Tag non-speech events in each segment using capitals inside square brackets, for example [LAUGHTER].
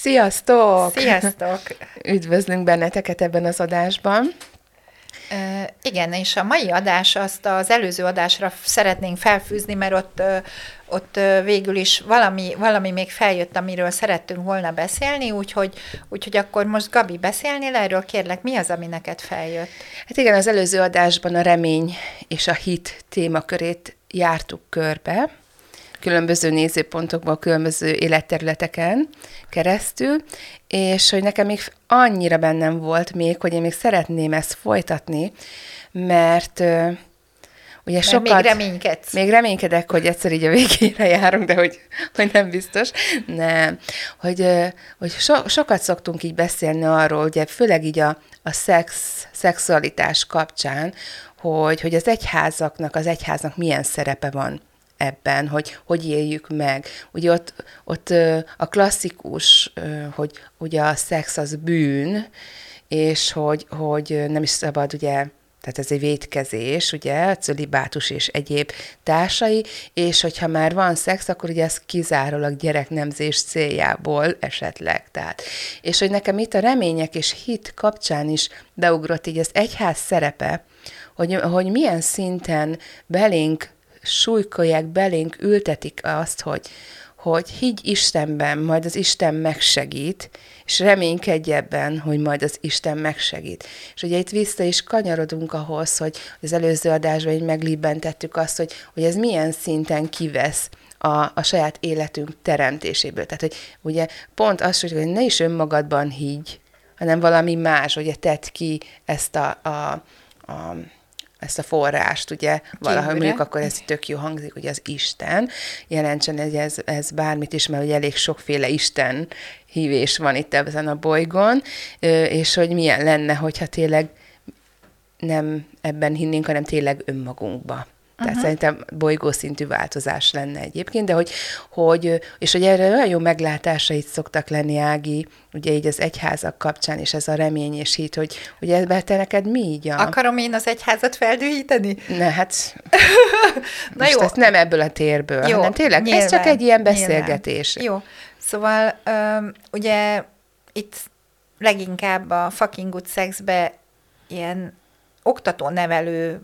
Sziasztok! Sziasztok! [LAUGHS] Üdvözlünk benneteket ebben az adásban. Uh, igen, és a mai adás azt az előző adásra szeretnénk felfűzni, mert ott, ott végül is valami, valami még feljött, amiről szerettünk volna beszélni, úgyhogy, úgyhogy akkor most Gabi beszélnél erről, kérlek, mi az, ami neked feljött? Hát igen, az előző adásban a remény és a hit témakörét jártuk körbe, különböző nézőpontokból, különböző életterületeken keresztül, és hogy nekem még annyira bennem volt még, hogy én még szeretném ezt folytatni, mert ugye Mert sokat... még reménykedsz. Még reménykedek, hogy egyszer így a végére járunk, de hogy, hogy nem biztos. Nem. Hogy, hogy so, sokat szoktunk így beszélni arról, ugye főleg így a, a szex, szexualitás kapcsán, hogy, hogy az egyházaknak, az egyháznak milyen szerepe van ebben, hogy hogy éljük meg. Ugye ott, ott a klasszikus, hogy ugye a szex az bűn, és hogy, hogy nem is szabad ugye tehát ez egy vétkezés, ugye, cölibátus és egyéb társai, és hogyha már van szex, akkor ugye ez kizárólag gyereknemzés céljából esetleg. Tehát. És hogy nekem itt a remények és hit kapcsán is beugrott így az egyház szerepe, hogy, hogy milyen szinten belénk súlykolják, belénk ültetik azt, hogy, hogy higgy Istenben, majd az Isten megsegít, és reménykedj ebben, hogy majd az Isten megsegít. És ugye itt vissza is kanyarodunk ahhoz, hogy az előző adásban így meglibbentettük azt, hogy, hogy ez milyen szinten kivesz a, a saját életünk teremtéséből. Tehát, hogy ugye pont az, hogy ne is önmagadban higgy, hanem valami más, ugye tedd ki ezt a, a, a ezt a forrást, ugye, valahogy mondjuk akkor ez tök jó hangzik, hogy az Isten. Jelentsen hogy ez, ez bármit is, mert ugye elég sokféle Isten hívés van itt ezen a bolygón, és hogy milyen lenne, hogyha tényleg nem ebben hinnénk, hanem tényleg önmagunkba. Tehát uh-huh. szerintem bolygószintű változás lenne egyébként, de hogy, hogy, és hogy erre olyan jó meglátásait szoktak lenni, Ági, ugye így az egyházak kapcsán, és ez a remény és hit, hogy, hogy ebben te neked mi így a... Akarom én az egyházat feldühíteni? Ne, hát [LAUGHS] Na jó. ezt nem ebből a térből, jó, hanem tényleg nyilván, ez csak egy ilyen beszélgetés. Nyilván. Jó, szóval um, ugye itt leginkább a fucking good sexbe ilyen oktató-nevelő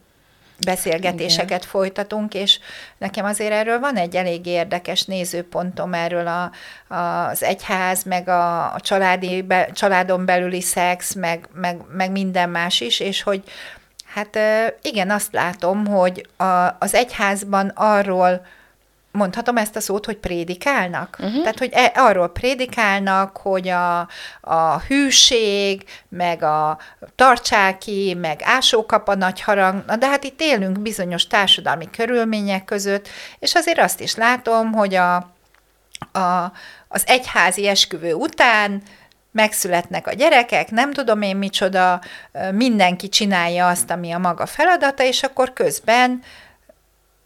beszélgetéseket Igen. folytatunk, és nekem azért erről van egy elég érdekes nézőpontom erről a, a, az egyház, meg a, a családi, be, családon belüli szex, meg, meg, meg minden más is, és hogy hát igen, azt látom, hogy a, az egyházban arról mondhatom ezt a szót, hogy prédikálnak? Uh-huh. Tehát, hogy e, arról prédikálnak, hogy a, a hűség, meg a tartsáki, meg ásókap a nagy harang, na de hát itt élünk bizonyos társadalmi körülmények között, és azért azt is látom, hogy a, a, az egyházi esküvő után megszületnek a gyerekek, nem tudom én micsoda, mindenki csinálja azt, ami a maga feladata, és akkor közben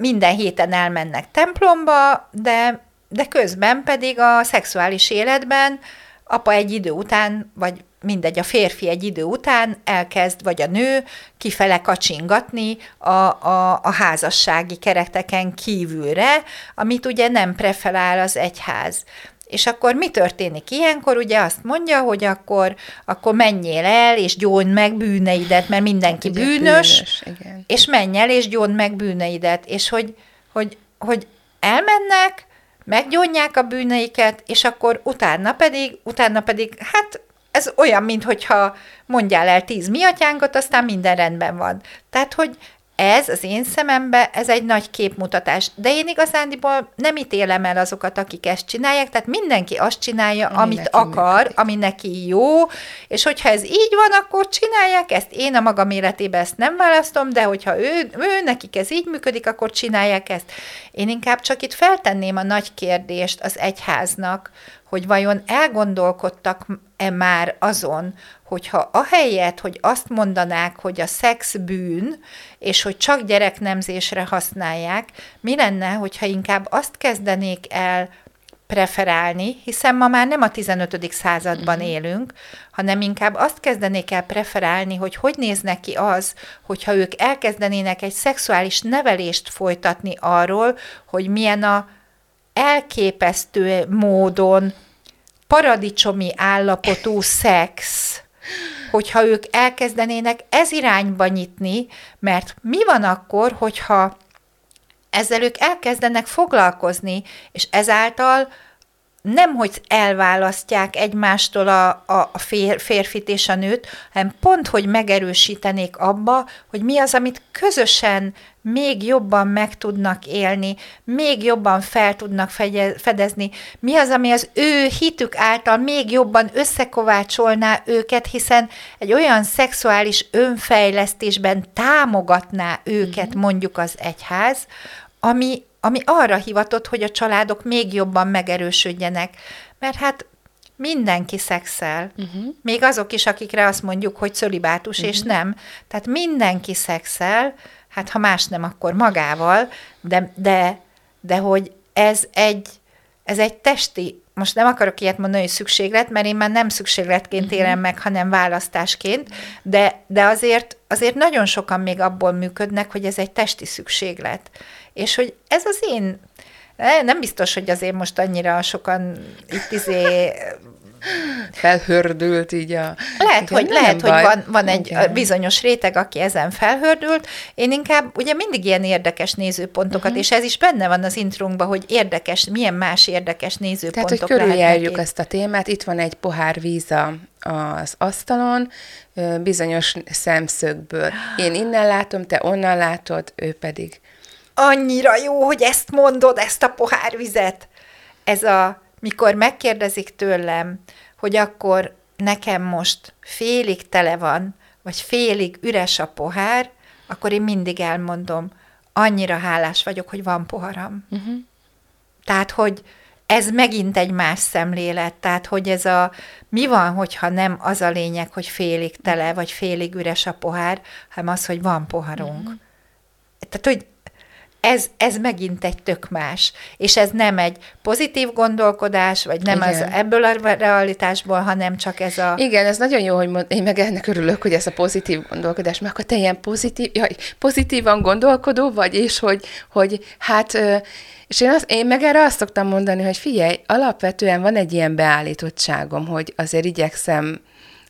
minden héten elmennek templomba, de, de közben pedig a szexuális életben apa egy idő után, vagy mindegy, a férfi egy idő után elkezd, vagy a nő kifele kacsingatni a, a, a házassági kereteken kívülre, amit ugye nem preferál az egyház. És akkor mi történik ilyenkor? Ugye azt mondja, hogy akkor, akkor menjél el, és gyónd meg bűneidet, mert mindenki Ugye bűnös, bűnös igen. és menj el, és gyónd meg bűneidet. És hogy, hogy, hogy elmennek, meggyónják a bűneiket, és akkor utána pedig, utána pedig, hát ez olyan, mintha mondjál el tíz miatyánkat, aztán minden rendben van. Tehát, hogy ez az én szemembe, ez egy nagy képmutatás. De én igazándiból nem ítélem el azokat, akik ezt csinálják, tehát mindenki azt csinálja, ami amit akar, működik. ami neki jó, és hogyha ez így van, akkor csinálják ezt. Én a magam életében ezt nem választom, de hogyha ő, ő nekik ez így működik, akkor csinálják ezt. Én inkább csak itt feltenném a nagy kérdést az egyháznak, hogy vajon elgondolkodtak-e már azon, hogyha ahelyett, hogy azt mondanák, hogy a szex bűn, és hogy csak gyereknemzésre használják, mi lenne, hogyha inkább azt kezdenék el preferálni, hiszen ma már nem a 15. században uh-huh. élünk, hanem inkább azt kezdenék el preferálni, hogy hogy néz neki az, hogyha ők elkezdenének egy szexuális nevelést folytatni arról, hogy milyen a elképesztő módon paradicsomi állapotú szex, hogyha ők elkezdenének ez irányba nyitni, mert mi van akkor, hogyha ezzel ők elkezdenek foglalkozni, és ezáltal nem, hogy elválasztják egymástól a, a, a fér, férfit és a nőt, hanem pont, hogy megerősítenék abba, hogy mi az, amit közösen még jobban meg tudnak élni, még jobban fel tudnak fedezni, mi az, ami az ő hitük által még jobban összekovácsolná őket, hiszen egy olyan szexuális önfejlesztésben támogatná őket mm-hmm. mondjuk az egyház, ami, ami arra hivatott, hogy a családok még jobban megerősödjenek. Mert hát mindenki szexel, uh-huh. még azok is, akikre azt mondjuk, hogy cölibátus, uh-huh. és nem. Tehát mindenki szexel, hát ha más nem, akkor magával, de, de, de hogy ez egy, ez egy testi, most nem akarok ilyet mondani, hogy szükséglet, mert én már nem szükségletként uh-huh. élem meg, hanem választásként, de, de azért, azért nagyon sokan még abból működnek, hogy ez egy testi szükséglet. És hogy ez az én, nem biztos, hogy azért most annyira sokan itt izé felhördült így a... Lehet, igen, hogy, lehet, hogy van, van egy igen. bizonyos réteg, aki ezen felhördült. Én inkább ugye mindig ilyen érdekes nézőpontokat, uh-huh. és ez is benne van az intrunkban, hogy érdekes, milyen más érdekes nézőpontok Tehát, hogy körüljárjuk ezt a témát. Itt van egy pohár víz a, az asztalon, bizonyos szemszögből. Én innen látom, te onnan látod, ő pedig annyira jó, hogy ezt mondod, ezt a pohárvizet. Ez a, mikor megkérdezik tőlem, hogy akkor nekem most félig tele van, vagy félig üres a pohár, akkor én mindig elmondom, annyira hálás vagyok, hogy van poharam. Uh-huh. Tehát, hogy ez megint egy más szemlélet, tehát, hogy ez a, mi van, hogyha nem az a lényeg, hogy félig tele, vagy félig üres a pohár, hanem az, hogy van poharunk. Uh-huh. Tehát, hogy ez, ez megint egy tök más. És ez nem egy pozitív gondolkodás, vagy nem az ebből a realitásból, hanem csak ez a... Igen, ez nagyon jó, hogy mond, én meg ennek örülök, hogy ez a pozitív gondolkodás, mert akkor te ilyen pozitív, jaj, pozitívan gondolkodó vagy, és hogy, hogy hát... És én, azt, én meg erre azt szoktam mondani, hogy figyelj, alapvetően van egy ilyen beállítottságom, hogy azért igyekszem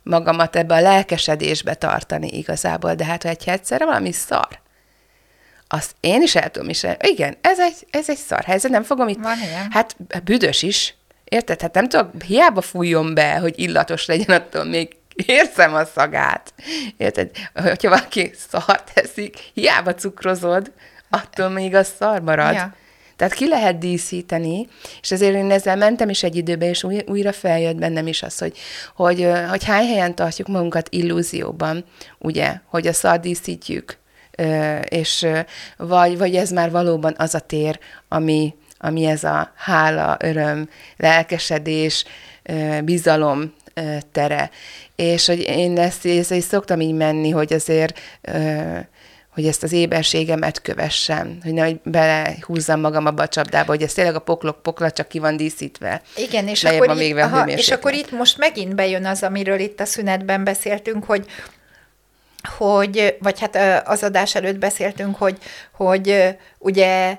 magamat ebbe a lelkesedésbe tartani igazából, de hát ha egy egyszerre valami szar, azt én is el tudom is. Igen, ez egy, ez egy szar helyzet, nem fogom itt. Van ilyen. Hát büdös is. Érted? Hát nem tudok, hiába fújjon be, hogy illatos legyen, attól még érzem a szagát. Érted? Hogyha valaki szart teszik, hiába cukrozod, attól még az szar marad. Ja. Tehát ki lehet díszíteni, és ezért én ezzel mentem is egy időben, és új, újra feljött bennem is az, hogy, hogy, hogy hány helyen tartjuk magunkat illúzióban, ugye, hogy a szar díszítjük, és vagy, vagy ez már valóban az a tér, ami, ami ez a hála, öröm, lelkesedés, bizalom tere. És hogy én ezt, ezt is szoktam így menni, hogy azért hogy ezt az éberségemet kövessem, hogy nehogy belehúzzam magam abba a csapdába, hogy ez tényleg a poklok pokla csak ki van díszítve. Igen, és akkor, itt, aha, és akkor itt most megint bejön az, amiről itt a szünetben beszéltünk, hogy hogy, vagy hát az adás előtt beszéltünk, hogy, hogy ugye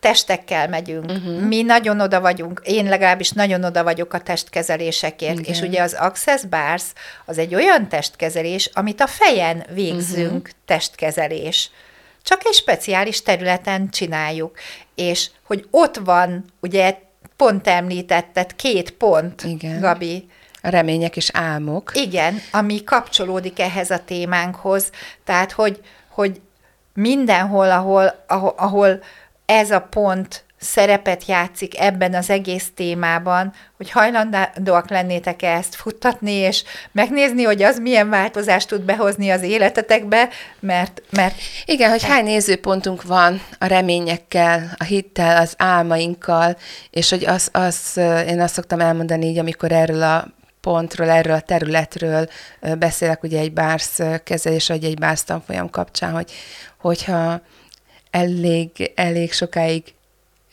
testekkel megyünk. Uh-huh. Mi nagyon oda vagyunk, én legalábbis nagyon oda vagyok a testkezelésekért, Igen. és ugye az Access Bars az egy olyan testkezelés, amit a fejen végzünk uh-huh. testkezelés. Csak egy speciális területen csináljuk. És hogy ott van, ugye pont említetted, két pont, Igen. Gabi, remények és álmok. Igen, ami kapcsolódik ehhez a témánkhoz. Tehát, hogy, hogy mindenhol, ahol, ahol, ahol ez a pont szerepet játszik ebben az egész témában, hogy hajlandóak lennétek-e ezt futtatni, és megnézni, hogy az milyen változást tud behozni az életetekbe, mert... mert Igen, hogy hány nézőpontunk van a reményekkel, a hittel, az álmainkkal, és hogy az, az, én azt szoktam elmondani így, amikor erről a pontról, erről a területről beszélek, ugye egy bársz kezelés, vagy egy bársz tanfolyam kapcsán, hogy, hogyha elég, elég sokáig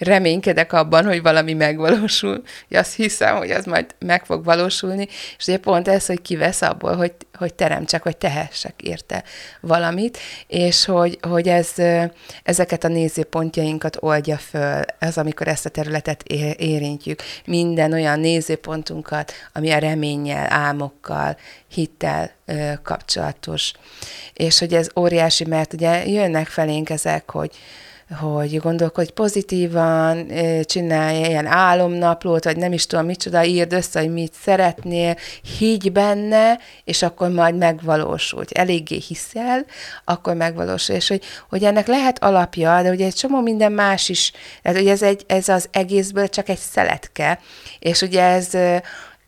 reménykedek abban, hogy valami megvalósul, hogy azt hiszem, hogy az majd meg fog valósulni, és ugye pont ez, hogy kivesz abból, hogy, hogy teremtsek, vagy tehessek érte valamit, és hogy, hogy ez, ezeket a nézőpontjainkat oldja föl, az, amikor ezt a területet érintjük. Minden olyan nézőpontunkat, ami a reménnyel, álmokkal, hittel kapcsolatos. És hogy ez óriási, mert ugye jönnek felénk ezek, hogy, hogy gondolkodj pozitívan, csinálj ilyen álomnaplót, vagy nem is tudom micsoda, írd össze, hogy mit szeretnél, higgy benne, és akkor majd megvalósul. Hogy eléggé hiszel, akkor megvalósul. És hogy, hogy ennek lehet alapja, de ugye egy csomó minden más is, tehát ugye ez, egy, ez az egészből csak egy szeletke, és ugye ez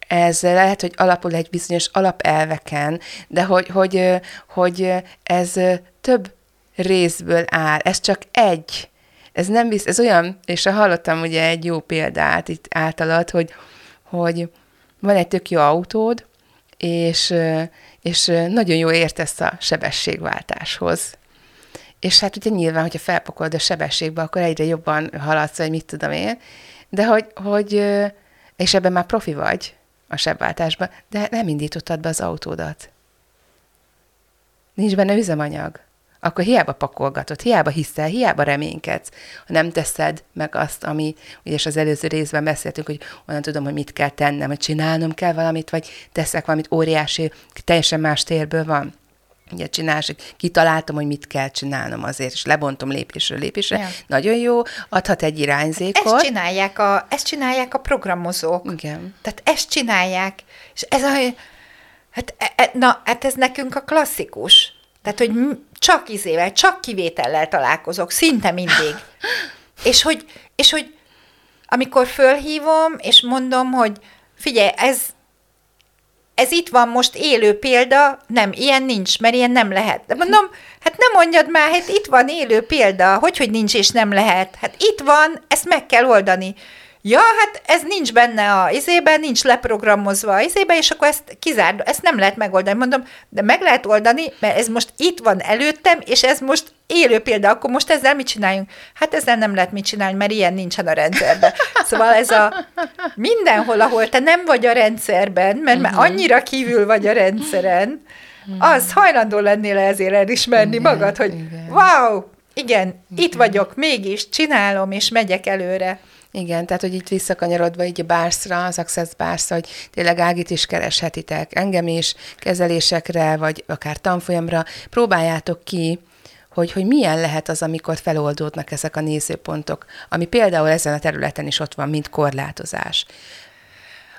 ez lehet, hogy alapul egy bizonyos alapelveken, de hogy, hogy, hogy ez több részből áll. Ez csak egy. Ez nem visz, ez olyan, és hallottam ugye egy jó példát itt általad, hogy, hogy van egy tök jó autód, és, és nagyon jó értesz a sebességváltáshoz. És hát ugye nyilván, hogyha felpakolod a sebességbe, akkor egyre jobban haladsz, vagy mit tudom én, de hogy, hogy és ebben már profi vagy a sebváltásban, de nem indítottad be az autódat. Nincs benne üzemanyag akkor hiába pakolgatod, hiába hiszel, hiába reménykedsz, ha nem teszed meg azt, ami, ugye az előző részben beszéltünk, hogy olyan tudom, hogy mit kell tennem, hogy csinálnom kell valamit, vagy teszek valamit óriási, teljesen más térből van. Ugye csinálás, kitaláltam, hogy mit kell csinálnom azért, és lebontom lépésről lépésre. Ja. Nagyon jó, adhat egy irányzékot. Ezt csinálják a, ezt csinálják a programozók. Igen. Tehát ezt csinálják, és ez a, hát, e, e, na, hát ez nekünk a klasszikus. Tehát, hogy csak izével, csak kivétellel találkozok, szinte mindig. [LAUGHS] és hogy, és hogy amikor fölhívom, és mondom, hogy figyelj, ez, ez itt van most élő példa, nem, ilyen nincs, mert ilyen nem lehet. De mondom, hát nem mondjad már, hát itt van élő példa, hogy, hogy nincs és nem lehet. Hát itt van, ezt meg kell oldani ja, hát ez nincs benne a izében, nincs leprogramozva a izében, és akkor ezt kizárd, ezt nem lehet megoldani. Mondom, de meg lehet oldani, mert ez most itt van előttem, és ez most élő példa, akkor most ezzel mit csináljunk? Hát ezzel nem lehet mit csinálni, mert ilyen nincsen a rendszerben. Szóval ez a mindenhol, ahol te nem vagy a rendszerben, mert uh-huh. már annyira kívül vagy a rendszeren, az hajlandó lennél ezért elismerni igen, magad, hogy igen. wow, igen, igen, itt vagyok, mégis csinálom, és megyek előre. Igen, tehát, hogy itt visszakanyarodva így a bárszra, az Access bárszra, hogy tényleg Ágit is kereshetitek, engem is kezelésekre, vagy akár tanfolyamra, próbáljátok ki, hogy, hogy milyen lehet az, amikor feloldódnak ezek a nézőpontok, ami például ezen a területen is ott van, mint korlátozás.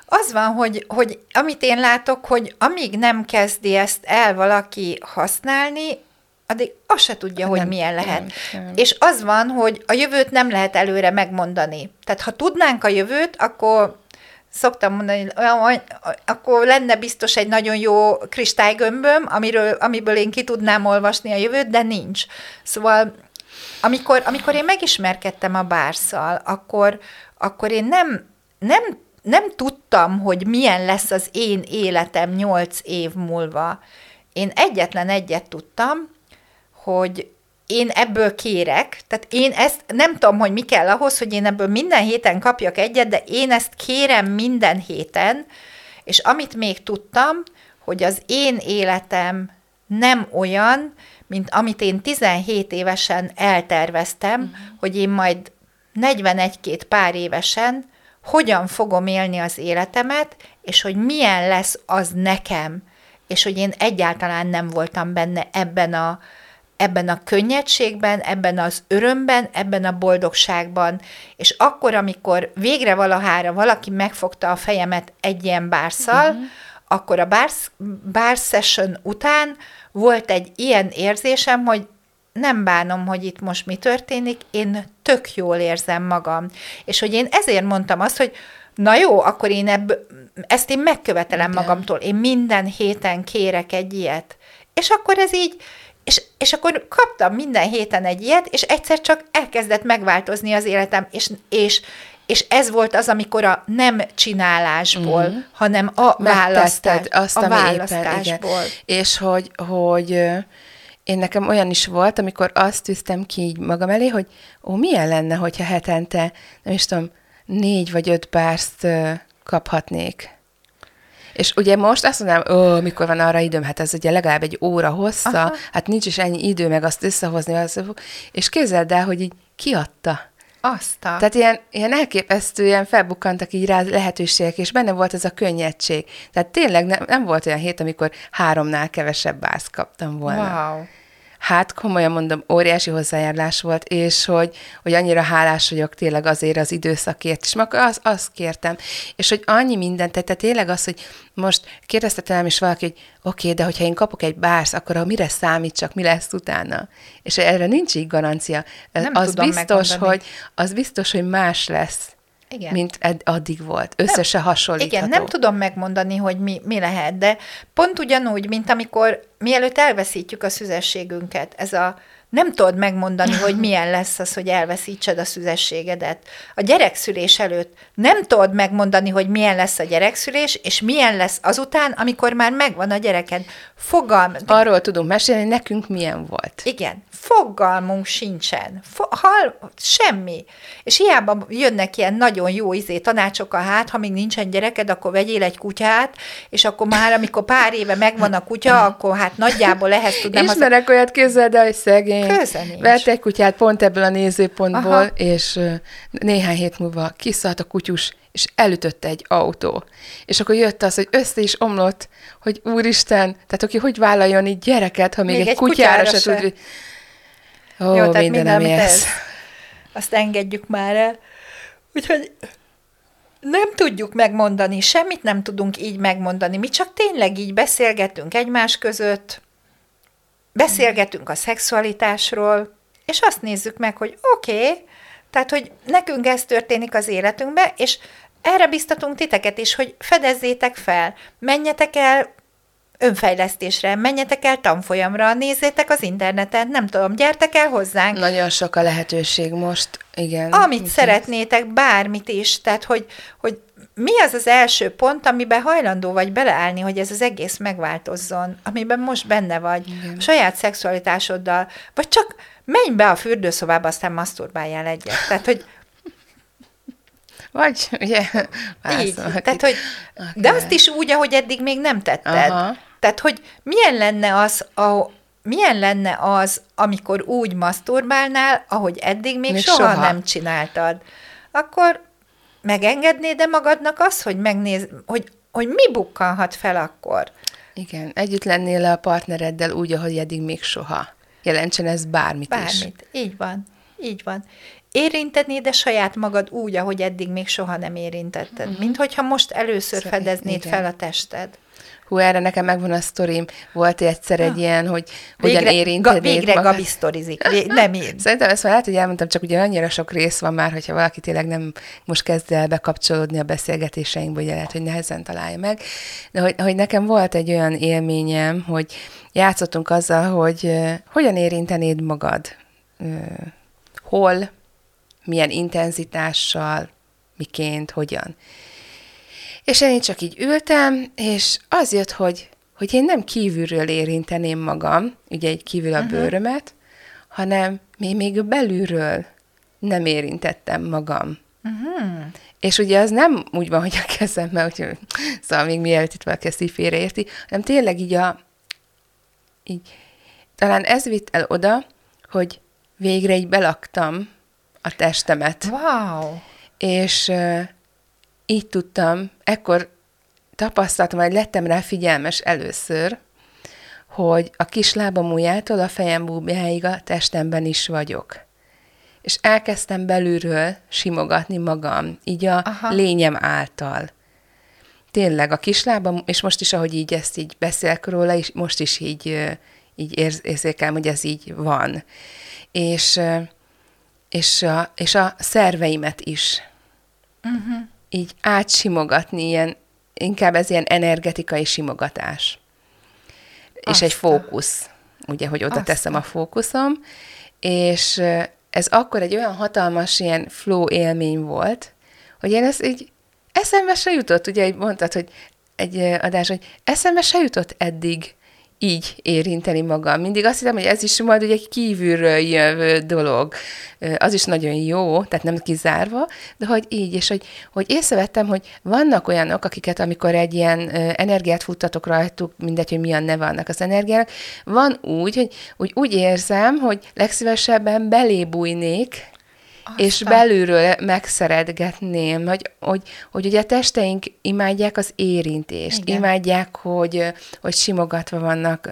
Az van, hogy, hogy amit én látok, hogy amíg nem kezdi ezt el valaki használni, addig azt se tudja, nem, hogy milyen lehet. Nem, nem. És az van, hogy a jövőt nem lehet előre megmondani. Tehát ha tudnánk a jövőt, akkor szoktam mondani, akkor lenne biztos egy nagyon jó kristálygömböm, amiről, amiből én ki tudnám olvasni a jövőt, de nincs. Szóval amikor, amikor én megismerkedtem a bárszal, akkor, akkor én nem, nem, nem tudtam, hogy milyen lesz az én életem nyolc év múlva. Én egyetlen egyet tudtam, hogy én ebből kérek, tehát én ezt nem tudom, hogy mi kell ahhoz, hogy én ebből minden héten kapjak egyet, de én ezt kérem minden héten, és amit még tudtam, hogy az én életem nem olyan, mint amit én 17 évesen elterveztem, uh-huh. hogy én majd 41-két pár évesen hogyan fogom élni az életemet, és hogy milyen lesz az nekem, és hogy én egyáltalán nem voltam benne ebben a, ebben a könnyedségben, ebben az örömben, ebben a boldogságban, és akkor, amikor végre valahára valaki megfogta a fejemet egy ilyen bárszal, uh-huh. akkor a bár, bár session után volt egy ilyen érzésem, hogy nem bánom, hogy itt most mi történik, én tök jól érzem magam. És hogy én ezért mondtam azt, hogy na jó, akkor én ebb, ezt én megkövetelem Igen. magamtól. Én minden héten kérek egy ilyet. És akkor ez így, és, és akkor kaptam minden héten egy ilyet, és egyszer csak elkezdett megváltozni az életem, és, és, és ez volt az, amikor a nem csinálásból, uh-huh. hanem a választás, azt, a éppen, választásból. igen. És hogy, hogy én nekem olyan is volt, amikor azt tűztem ki így magam elé, hogy ó, milyen lenne, hogyha hetente, nem is tudom, négy vagy öt bárszt kaphatnék. És ugye most azt mondanám, ó, mikor van arra időm, hát ez ugye legalább egy óra hossza, Aha. Hát nincs is ennyi idő meg azt összehozni, az, és képzeld el, hogy így kiadta. Azt a... Tehát ilyen, ilyen elképesztően felbukkantak így rá lehetőségek, és benne volt ez a könnyedség. Tehát tényleg nem, nem volt olyan hét, amikor háromnál kevesebb bázt kaptam volna. Wow. Hát komolyan mondom, óriási hozzájárulás volt, és hogy, hogy annyira hálás vagyok tényleg azért az időszakért, és akkor azt, azt kértem, és hogy annyi mindent, tehát tényleg az, hogy most kérdezte tőlem is valaki, hogy oké, okay, de hogyha én kapok egy bárs, akkor mire számítsak, mi lesz utána? És erre nincs így garancia. Nem az biztos, megmondani. hogy az biztos, hogy más lesz, Igen. mint ed- addig volt. Össze hasonlítható. Igen, nem tudom megmondani, hogy mi, mi lehet, de pont ugyanúgy, mint amikor mielőtt elveszítjük a szüzességünket, ez a nem tudod megmondani, hogy milyen lesz az, hogy elveszítsed a szüzességedet. A gyerekszülés előtt nem tudod megmondani, hogy milyen lesz a gyerekszülés, és milyen lesz azután, amikor már megvan a gyereked. Fogalm, Arról tudunk mesélni, hogy nekünk milyen volt. igen, fogalmunk sincsen. Fo- hal, semmi. És hiába jönnek ilyen nagyon jó izé tanácsok a hát, ha még nincsen gyereked, akkor vegyél egy kutyát, és akkor már, amikor pár éve megvan a kutya, akkor hát nagyjából ehhez tudnám [LAUGHS] az... Ismerek olyat, képzeld el, hogy szegény. Köze nincs. Vett kutyát pont ebből a nézőpontból, Aha. és néhány hét múlva kiszállt a kutyus, és elütötte egy autó. És akkor jött az, hogy össze is omlott, hogy úristen, tehát aki hogy vállaljon így gyereket, ha még, Még egy, egy kutyára, kutyára se tud. Ó, Jó, tehát minden, minden, ami amit ez. Azt engedjük már el. Úgyhogy nem tudjuk megmondani, semmit nem tudunk így megmondani. Mi csak tényleg így beszélgetünk egymás között, beszélgetünk a szexualitásról, és azt nézzük meg, hogy oké, okay, tehát, hogy nekünk ez történik az életünkbe, és erre biztatunk titeket is, hogy fedezzétek fel, menjetek el önfejlesztésre, menjetek el tanfolyamra, nézzétek az interneten, nem tudom, gyertek el hozzánk, Nagyon sok a lehetőség most, igen. amit Igen. szeretnétek, bármit is, tehát hogy, hogy mi az az első pont, amiben hajlandó vagy beleállni, hogy ez az egész megváltozzon, amiben most benne vagy, Igen. a saját szexualitásoddal, vagy csak menj be a fürdőszobába, aztán maszturbáljál egyet. Tehát, hogy Vagy, ugye, így, tehát, hogy, de azt is úgy, ahogy eddig még nem tetted. Aha. Tehát, hogy milyen lenne az, a, milyen lenne az, amikor úgy maszturbálnál, ahogy eddig még, Még soha, soha. nem csináltad. Akkor megengednéd de magadnak az, hogy megnéz, hogy, hogy mi bukkanhat fel akkor? Igen, együtt lennél le a partnereddel úgy, ahogy eddig még soha. Jelentsen ez bármit, is. Bármit. Így van. Így van. Érintednéd de saját magad úgy, ahogy eddig még soha nem érintetted. Uh-huh. Mint hogyha most először Szóval, fedeznéd igen. fel a tested. Hú, erre nekem megvan a sztorim. Volt egyszer egy ilyen, hogy hogyan Végre, ga, érintenéd végre magad. Gabi sztorizik. Vég, nem [LAUGHS] én. Szerintem ezt már lehet, hogy elmondtam, csak ugye annyira sok rész van már, hogyha valaki tényleg nem most kezd el bekapcsolódni a beszélgetéseinkbe, ugye lehet, hogy nehezen találja meg. De hogy, hogy nekem volt egy olyan élményem, hogy játszottunk azzal, hogy ö, hogyan érintenéd magad, Ö, hol, milyen intenzitással, miként, hogyan. És én csak így ültem, és az jött, hogy, hogy én nem kívülről érinteném magam, ugye egy kívül a uh-huh. bőrömet, hanem még, még belülről nem érintettem magam. Uh-huh. És ugye az nem úgy van, hogy a kezemmel, hogy, szóval még mielőtt itt valaki ezt így félreérti, hanem tényleg így a, így, talán ez vitt el oda, hogy végre így belaktam a testemet Wow. és uh, így tudtam, ekkor tapasztaltam, hogy lettem rá figyelmes először, hogy a kis lábam ujjától a fejem búbjáig a testemben is vagyok. És elkezdtem belülről simogatni magam, így a Aha. Lényem által. Tényleg a kislábam, és most is, ahogy így ezt így beszélek róla, és most is így, így érzékelem, hogy ez így van. És, és, a, és a szerveimet is. Uh-huh. Így átsimogatni, ilyen, inkább ez ilyen energetikai simogatás. Azt és egy fókusz, ugye, hogy oda Azt teszem a fókuszom, és ez akkor egy olyan hatalmas ilyen flow élmény volt, hogy én ezt így eszembe se jutott, ugye, így mondtad, hogy egy adás, hogy eszembe se jutott eddig így érinteni magam. Mindig azt hiszem, hogy ez is majd egy kívülről jövő dolog. Az is nagyon jó, tehát nem kizárva, de hogy így, és hogy, hogy észrevettem, hogy vannak olyanok, akiket amikor egy ilyen energiát futtatok rajtuk, mindegy, hogy milyen neve annak az energiának, van úgy, hogy, hogy úgy érzem, hogy legszívesebben belébújnék, aztán. és belülről megszeretgetném, hogy, hogy, hogy ugye a testeink imádják az érintést, Igen. imádják, hogy, hogy simogatva vannak,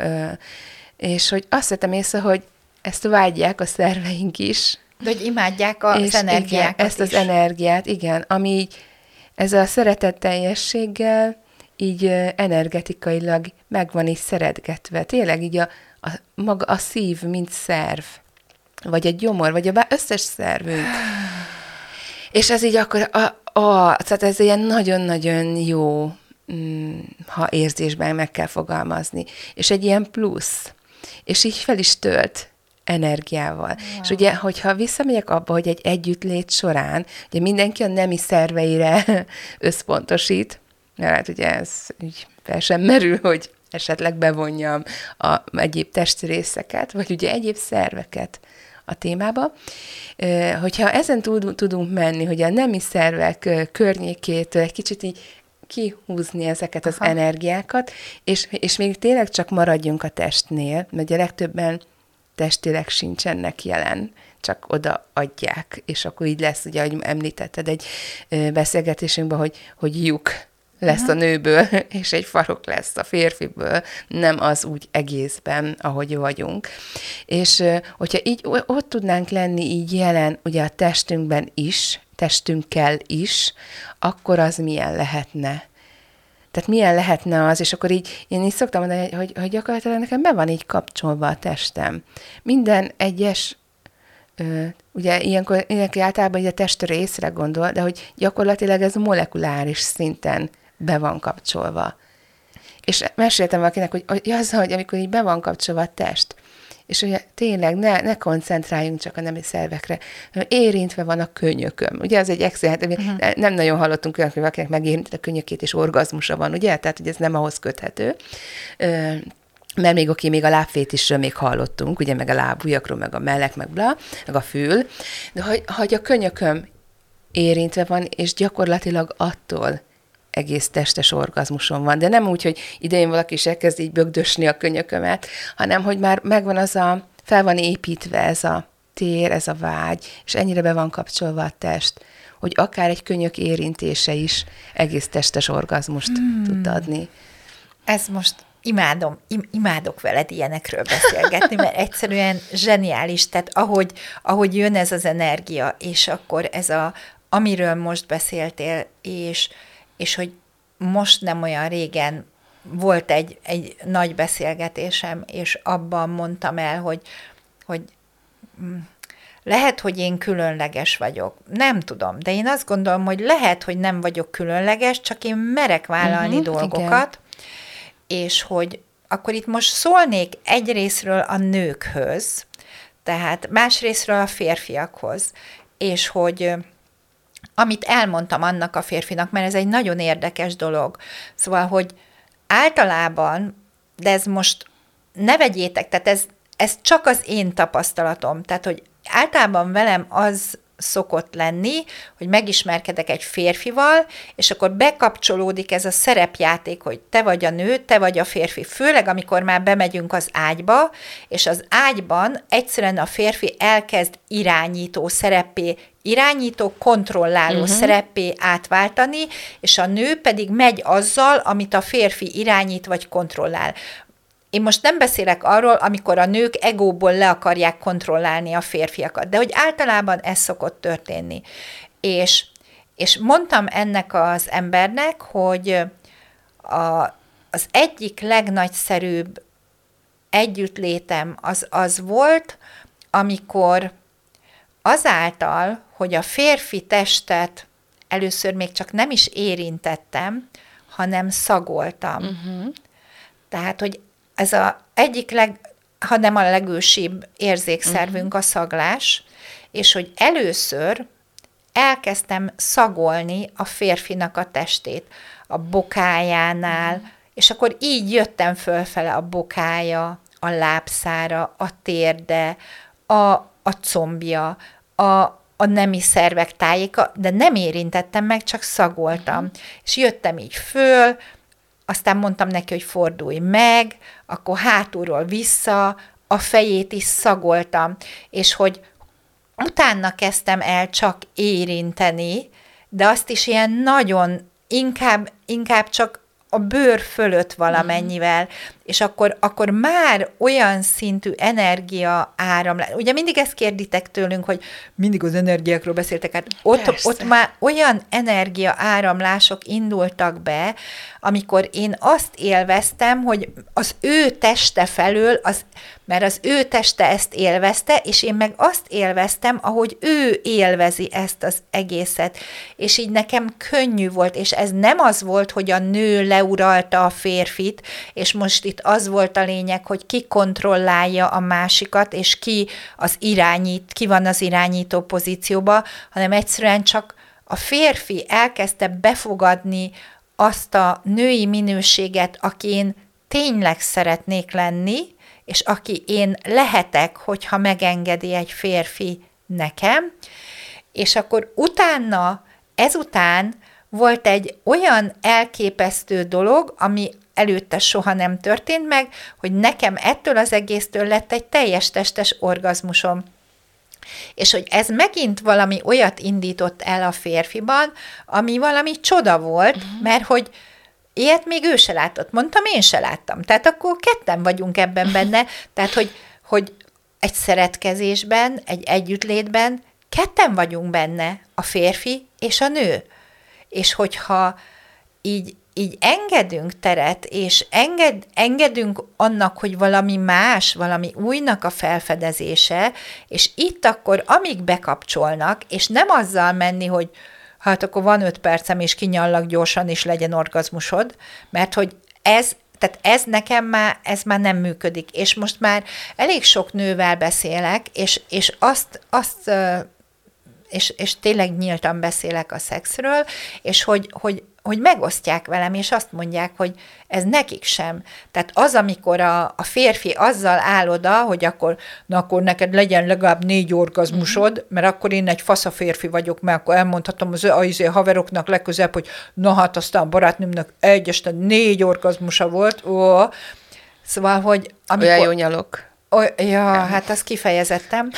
és hogy azt vettem észre, hogy ezt vágyják a szerveink is. De hogy imádják az és energiákat igen, ezt is. az energiát, igen, ami így ezzel a szeretetteljességgel így energetikailag meg van is szeretgetve. Tényleg így a, a, maga a szív, mint szerv vagy egy gyomor, vagy a összes szervünk. És ez így akkor, a, a, tehát ez ilyen nagyon-nagyon jó, mm, ha érzésben meg kell fogalmazni. És egy ilyen plusz. És így fel is tölt energiával. Wow. És ugye, hogyha visszamegyek abba, hogy egy együttlét során, ugye mindenki a nemi szerveire [LAUGHS] összpontosít, mert hát ugye ez így fel sem merül, hogy esetleg bevonjam a egyéb testrészeket, vagy ugye egyéb szerveket a témába. Hogyha ezen tudunk menni, hogy a nemi szervek környékét egy kicsit így kihúzni ezeket az Aha. energiákat, és, és még tényleg csak maradjunk a testnél, mert a legtöbben testileg sincsenek jelen, csak oda adják, és akkor így lesz, ugye, ahogy említetted egy beszélgetésünkben, hogy, hogy lyuk lesz a nőből, [LAUGHS] és egy farok lesz a férfiből, nem az úgy egészben, ahogy vagyunk. És hogyha így ott tudnánk lenni így jelen, ugye a testünkben is, testünkkel is, akkor az milyen lehetne? Tehát milyen lehetne az, és akkor így, én is szoktam mondani, hogy, hogy gyakorlatilag nekem be van így kapcsolva a testem. Minden egyes Ö, ugye ilyenkor ilyenkor általában így a test részre gondol, de hogy gyakorlatilag ez molekuláris szinten be van kapcsolva. És meséltem valakinek, hogy, hogy az, hogy amikor így be van kapcsolva a test, és ugye tényleg ne, ne koncentráljunk csak a nemi szervekre, érintve van a könyököm. Ugye az egy extra, hát uh-huh. nem nagyon hallottunk olyan, hogy valakinek megérintett a könyökét, és orgazmusa van, ugye? Tehát, hogy ez nem ahhoz köthető. mert még oké, még a lábfétisről még hallottunk, ugye, meg a lábújakról, meg a mellek, meg bla, meg a fül, de hogy, hogy a könyököm érintve van, és gyakorlatilag attól egész testes orgazmusom van. De nem úgy, hogy idején valaki is elkezd így bögdösni a könyökömet, hanem hogy már megvan az a, fel van építve ez a tér, ez a vágy, és ennyire be van kapcsolva a test, hogy akár egy könyök érintése is egész testes orgazmust hmm. tud adni. Ez most imádom, im, imádok veled ilyenekről beszélgetni, mert egyszerűen zseniális, tehát ahogy, ahogy jön ez az energia, és akkor ez a, amiről most beszéltél, és és hogy most nem olyan régen volt egy, egy nagy beszélgetésem, és abban mondtam el, hogy, hogy mm, lehet, hogy én különleges vagyok. Nem tudom, de én azt gondolom, hogy lehet, hogy nem vagyok különleges, csak én merek vállalni uh-huh, dolgokat, igen. és hogy akkor itt most szólnék egyrésztről a nőkhöz, tehát másrésztről a férfiakhoz, és hogy amit elmondtam annak a férfinak, mert ez egy nagyon érdekes dolog. Szóval, hogy általában, de ez most ne vegyétek, tehát ez, ez csak az én tapasztalatom, tehát, hogy általában velem az szokott lenni, hogy megismerkedek egy férfival, és akkor bekapcsolódik ez a szerepjáték, hogy te vagy a nő, te vagy a férfi. Főleg, amikor már bemegyünk az ágyba, és az ágyban egyszerűen a férfi elkezd irányító szerepé irányító, kontrolláló uh-huh. szerepé átváltani, és a nő pedig megy azzal, amit a férfi irányít vagy kontrollál. Én most nem beszélek arról, amikor a nők egóból le akarják kontrollálni a férfiakat, de hogy általában ez szokott történni. És, és mondtam ennek az embernek, hogy a, az egyik legnagyszerűbb együttlétem az az volt, amikor azáltal, hogy a férfi testet először még csak nem is érintettem, hanem szagoltam. Uh-huh. Tehát, hogy ez a egyik leg, ha nem a legősibb érzékszervünk uh-huh. a szaglás, és hogy először elkezdtem szagolni a férfinak a testét, a bokájánál, uh-huh. és akkor így jöttem fölfele a bokája, a lábszára, a térde, a, a combja, a, a nemi szervek tájéka, de nem érintettem meg, csak szagoltam. Uh-huh. És jöttem így föl, aztán mondtam neki, hogy fordulj meg, akkor hátulról vissza, a fejét is szagoltam, és hogy utána kezdtem el csak érinteni, de azt is ilyen nagyon, inkább, inkább csak a bőr fölött valamennyivel, és akkor, akkor már olyan szintű energia áramlás. Ugye mindig ezt kérditek tőlünk, hogy mindig az energiákról beszéltek, hát ott, ott már olyan energia áramlások indultak be, amikor én azt élveztem, hogy az ő teste felől, az, mert az ő teste ezt élvezte, és én meg azt élveztem, ahogy ő élvezi ezt az egészet. És így nekem könnyű volt, és ez nem az volt, hogy a nő leuralta a férfit, és most itt az volt a lényeg, hogy ki kontrollálja a másikat, és ki az irányít, ki van az irányító pozícióba, hanem egyszerűen csak a férfi elkezdte befogadni azt a női minőséget, aki én tényleg szeretnék lenni, és aki én lehetek, hogyha megengedi egy férfi nekem, és akkor utána, ezután volt egy olyan elképesztő dolog, ami előtte soha nem történt meg, hogy nekem ettől az egésztől lett egy teljes testes orgazmusom. És hogy ez megint valami olyat indított el a férfiban, ami valami csoda volt, uh-huh. mert hogy ilyet még ő se látott. Mondtam, én se láttam. Tehát akkor ketten vagyunk ebben [LAUGHS] benne. Tehát, hogy, hogy egy szeretkezésben, egy együttlétben ketten vagyunk benne, a férfi és a nő. És hogyha így így engedünk teret, és enged, engedünk annak, hogy valami más, valami újnak a felfedezése, és itt akkor, amíg bekapcsolnak, és nem azzal menni, hogy hát akkor van öt percem, és kinyallak gyorsan, és legyen orgazmusod, mert hogy ez tehát ez nekem már, ez már nem működik. És most már elég sok nővel beszélek, és, és azt, azt és, és tényleg nyíltan beszélek a szexről, és hogy, hogy hogy megosztják velem, és azt mondják, hogy ez nekik sem. Tehát az, amikor a, a férfi azzal áll oda, hogy akkor, na akkor neked legyen legalább négy orgazmusod, mm-hmm. mert akkor én egy fasza férfi vagyok, mert akkor elmondhatom az, az, az haveroknak legközelebb, hogy na hát aztán a barátnőmnek egy este négy orgazmusa volt, ó. Szóval, hogy amikor... Olyan jó nyalok. O, ja, hát azt kifejezettem.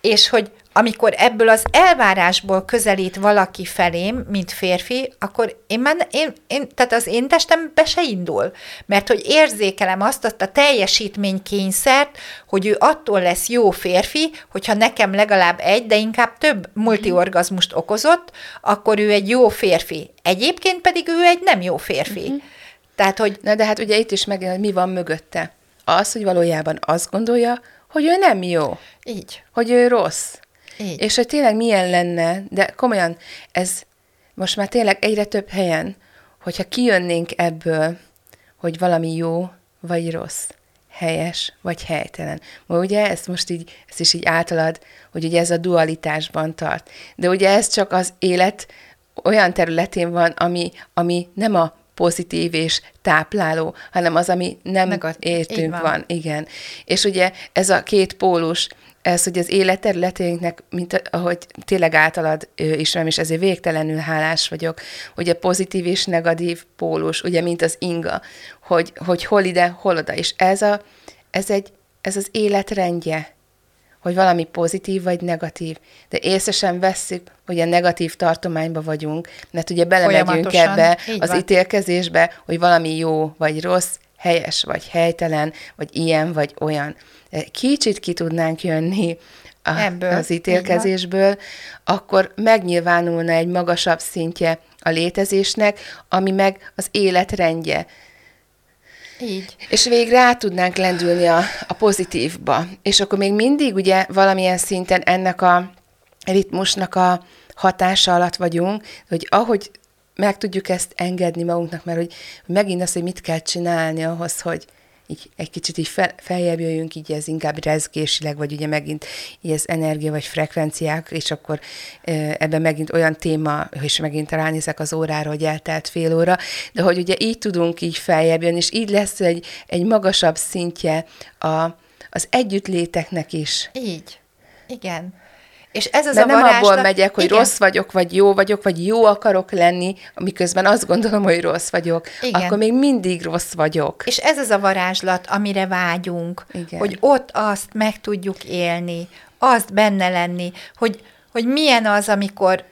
És hogy amikor ebből az elvárásból közelít valaki felém, mint férfi, akkor én már, én, én, tehát az én testem be se indul. Mert hogy érzékelem azt, azt a teljesítménykényszert, hogy ő attól lesz jó férfi, hogyha nekem legalább egy, de inkább több multiorgazmust okozott, akkor ő egy jó férfi. Egyébként pedig ő egy nem jó férfi. Uh-huh. Tehát, hogy... Na de hát ugye itt is megjelent, hogy mi van mögötte. Az, hogy valójában azt gondolja, hogy ő nem jó. Így. Hogy ő rossz. Így. És hogy tényleg milyen lenne, de komolyan, ez most már tényleg egyre több helyen, hogyha kijönnénk ebből, hogy valami jó vagy rossz, helyes vagy helytelen. Ma ugye ezt most így, ezt is így általad, hogy ugye ez a dualitásban tart. De ugye ez csak az élet olyan területén van, ami, ami nem a pozitív és tápláló, hanem az, ami nem Negat- értünk van. van. Igen. És ugye ez a két pólus, ez, hogy az életterületénknek, mint ahogy tényleg általad ismerem, és ezért végtelenül hálás vagyok, hogy a pozitív és negatív pólus, ugye, mint az inga, hogy, hogy hol ide, hol oda, és ez, a, ez, egy, ez az életrendje, hogy valami pozitív vagy negatív, de észre sem vesszük, hogy a negatív tartományba vagyunk, mert ugye belemegyünk ebbe az ítélkezésbe, hogy valami jó vagy rossz, helyes vagy helytelen, vagy ilyen vagy olyan kicsit ki tudnánk jönni a, Ebből, az ítélkezésből, akkor megnyilvánulna egy magasabb szintje a létezésnek, ami meg az életrendje. Így. És végre át tudnánk lendülni a, a pozitívba. És akkor még mindig ugye valamilyen szinten ennek a ritmusnak a hatása alatt vagyunk, hogy ahogy meg tudjuk ezt engedni magunknak, mert hogy megint az, hogy mit kell csinálni ahhoz, hogy így egy kicsit így fel, feljebb jöjjünk, így ez inkább rezgésileg, vagy ugye megint így ez energia vagy frekvenciák, és akkor ebben megint olyan téma, és megint ránézek az órára, hogy eltelt fél óra, de hogy ugye így tudunk így feljebb jönni, és így lesz egy, egy magasabb szintje a, az együttléteknek is. Így. Igen. És ez az Mert a nem varázslat... abból megyek, hogy Igen. rossz vagyok, vagy jó vagyok, vagy jó akarok lenni, miközben azt gondolom, hogy rossz vagyok. Igen. Akkor még mindig rossz vagyok. És ez az a varázslat, amire vágyunk, Igen. hogy ott azt meg tudjuk élni, azt benne lenni, hogy, hogy milyen az, amikor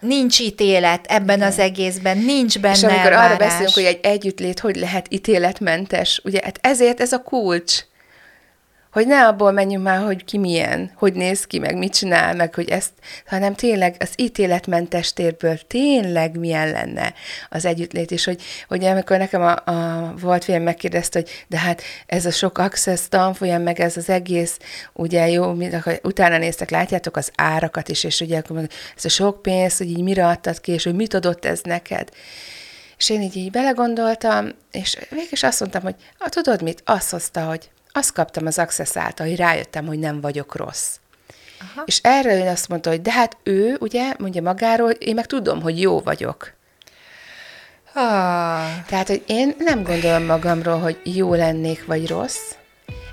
nincs ítélet ebben Igen. az egészben, nincs benne És amikor arra elvárás. beszélünk, hogy egy együttlét hogy lehet ítéletmentes, ugye hát ezért ez a kulcs, hogy ne abból menjünk már, hogy ki milyen, hogy néz ki, meg mit csinál, meg hogy ezt, hanem tényleg az ítéletmentes térből tényleg milyen lenne az együttlét, és hogy, hogy amikor nekem a, a volt film megkérdezte, hogy de hát ez a sok access tanfolyam, meg ez az egész, ugye jó, mind, utána néztek, látjátok az árakat is, és ugye akkor ez a sok pénz, hogy így mire adtad ki, és hogy mit adott ez neked. És én így, így belegondoltam, és végül is azt mondtam, hogy ah, tudod mit? Azt hozta, hogy azt kaptam az Access által, hogy rájöttem, hogy nem vagyok rossz. Aha. És erre ő azt mondta, hogy de hát ő, ugye, mondja magáról, én meg tudom, hogy jó vagyok. Ah, Tehát, hogy én nem gondolom magamról, hogy jó lennék, vagy rossz,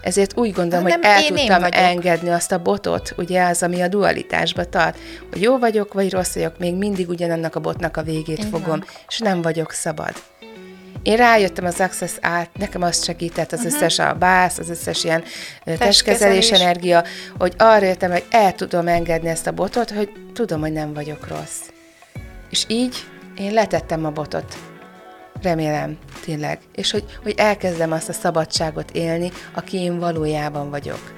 ezért úgy gondolom, hogy el én én tudtam vagyok. engedni azt a botot, ugye az, ami a dualitásba tart, hogy jó vagyok, vagy rossz vagyok, még mindig ugyanannak a botnak a végét Így fogom, van. és nem vagyok szabad. Én rájöttem az Access át, nekem azt segített az uh-huh. összes a bász, az összes ilyen testkezelés energia, hogy arra jöttem, hogy el tudom engedni ezt a botot, hogy tudom, hogy nem vagyok rossz. És így én letettem a botot. Remélem, tényleg. És hogy, hogy elkezdem azt a szabadságot élni, aki én valójában vagyok.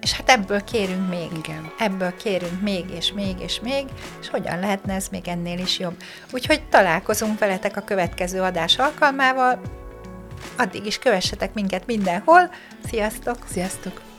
És hát ebből kérünk még. Igen. Ebből kérünk még, és még, és még, és hogyan lehetne ez még ennél is jobb. Úgyhogy találkozunk veletek a következő adás alkalmával. Addig is kövessetek minket mindenhol. Sziasztok! Sziasztok!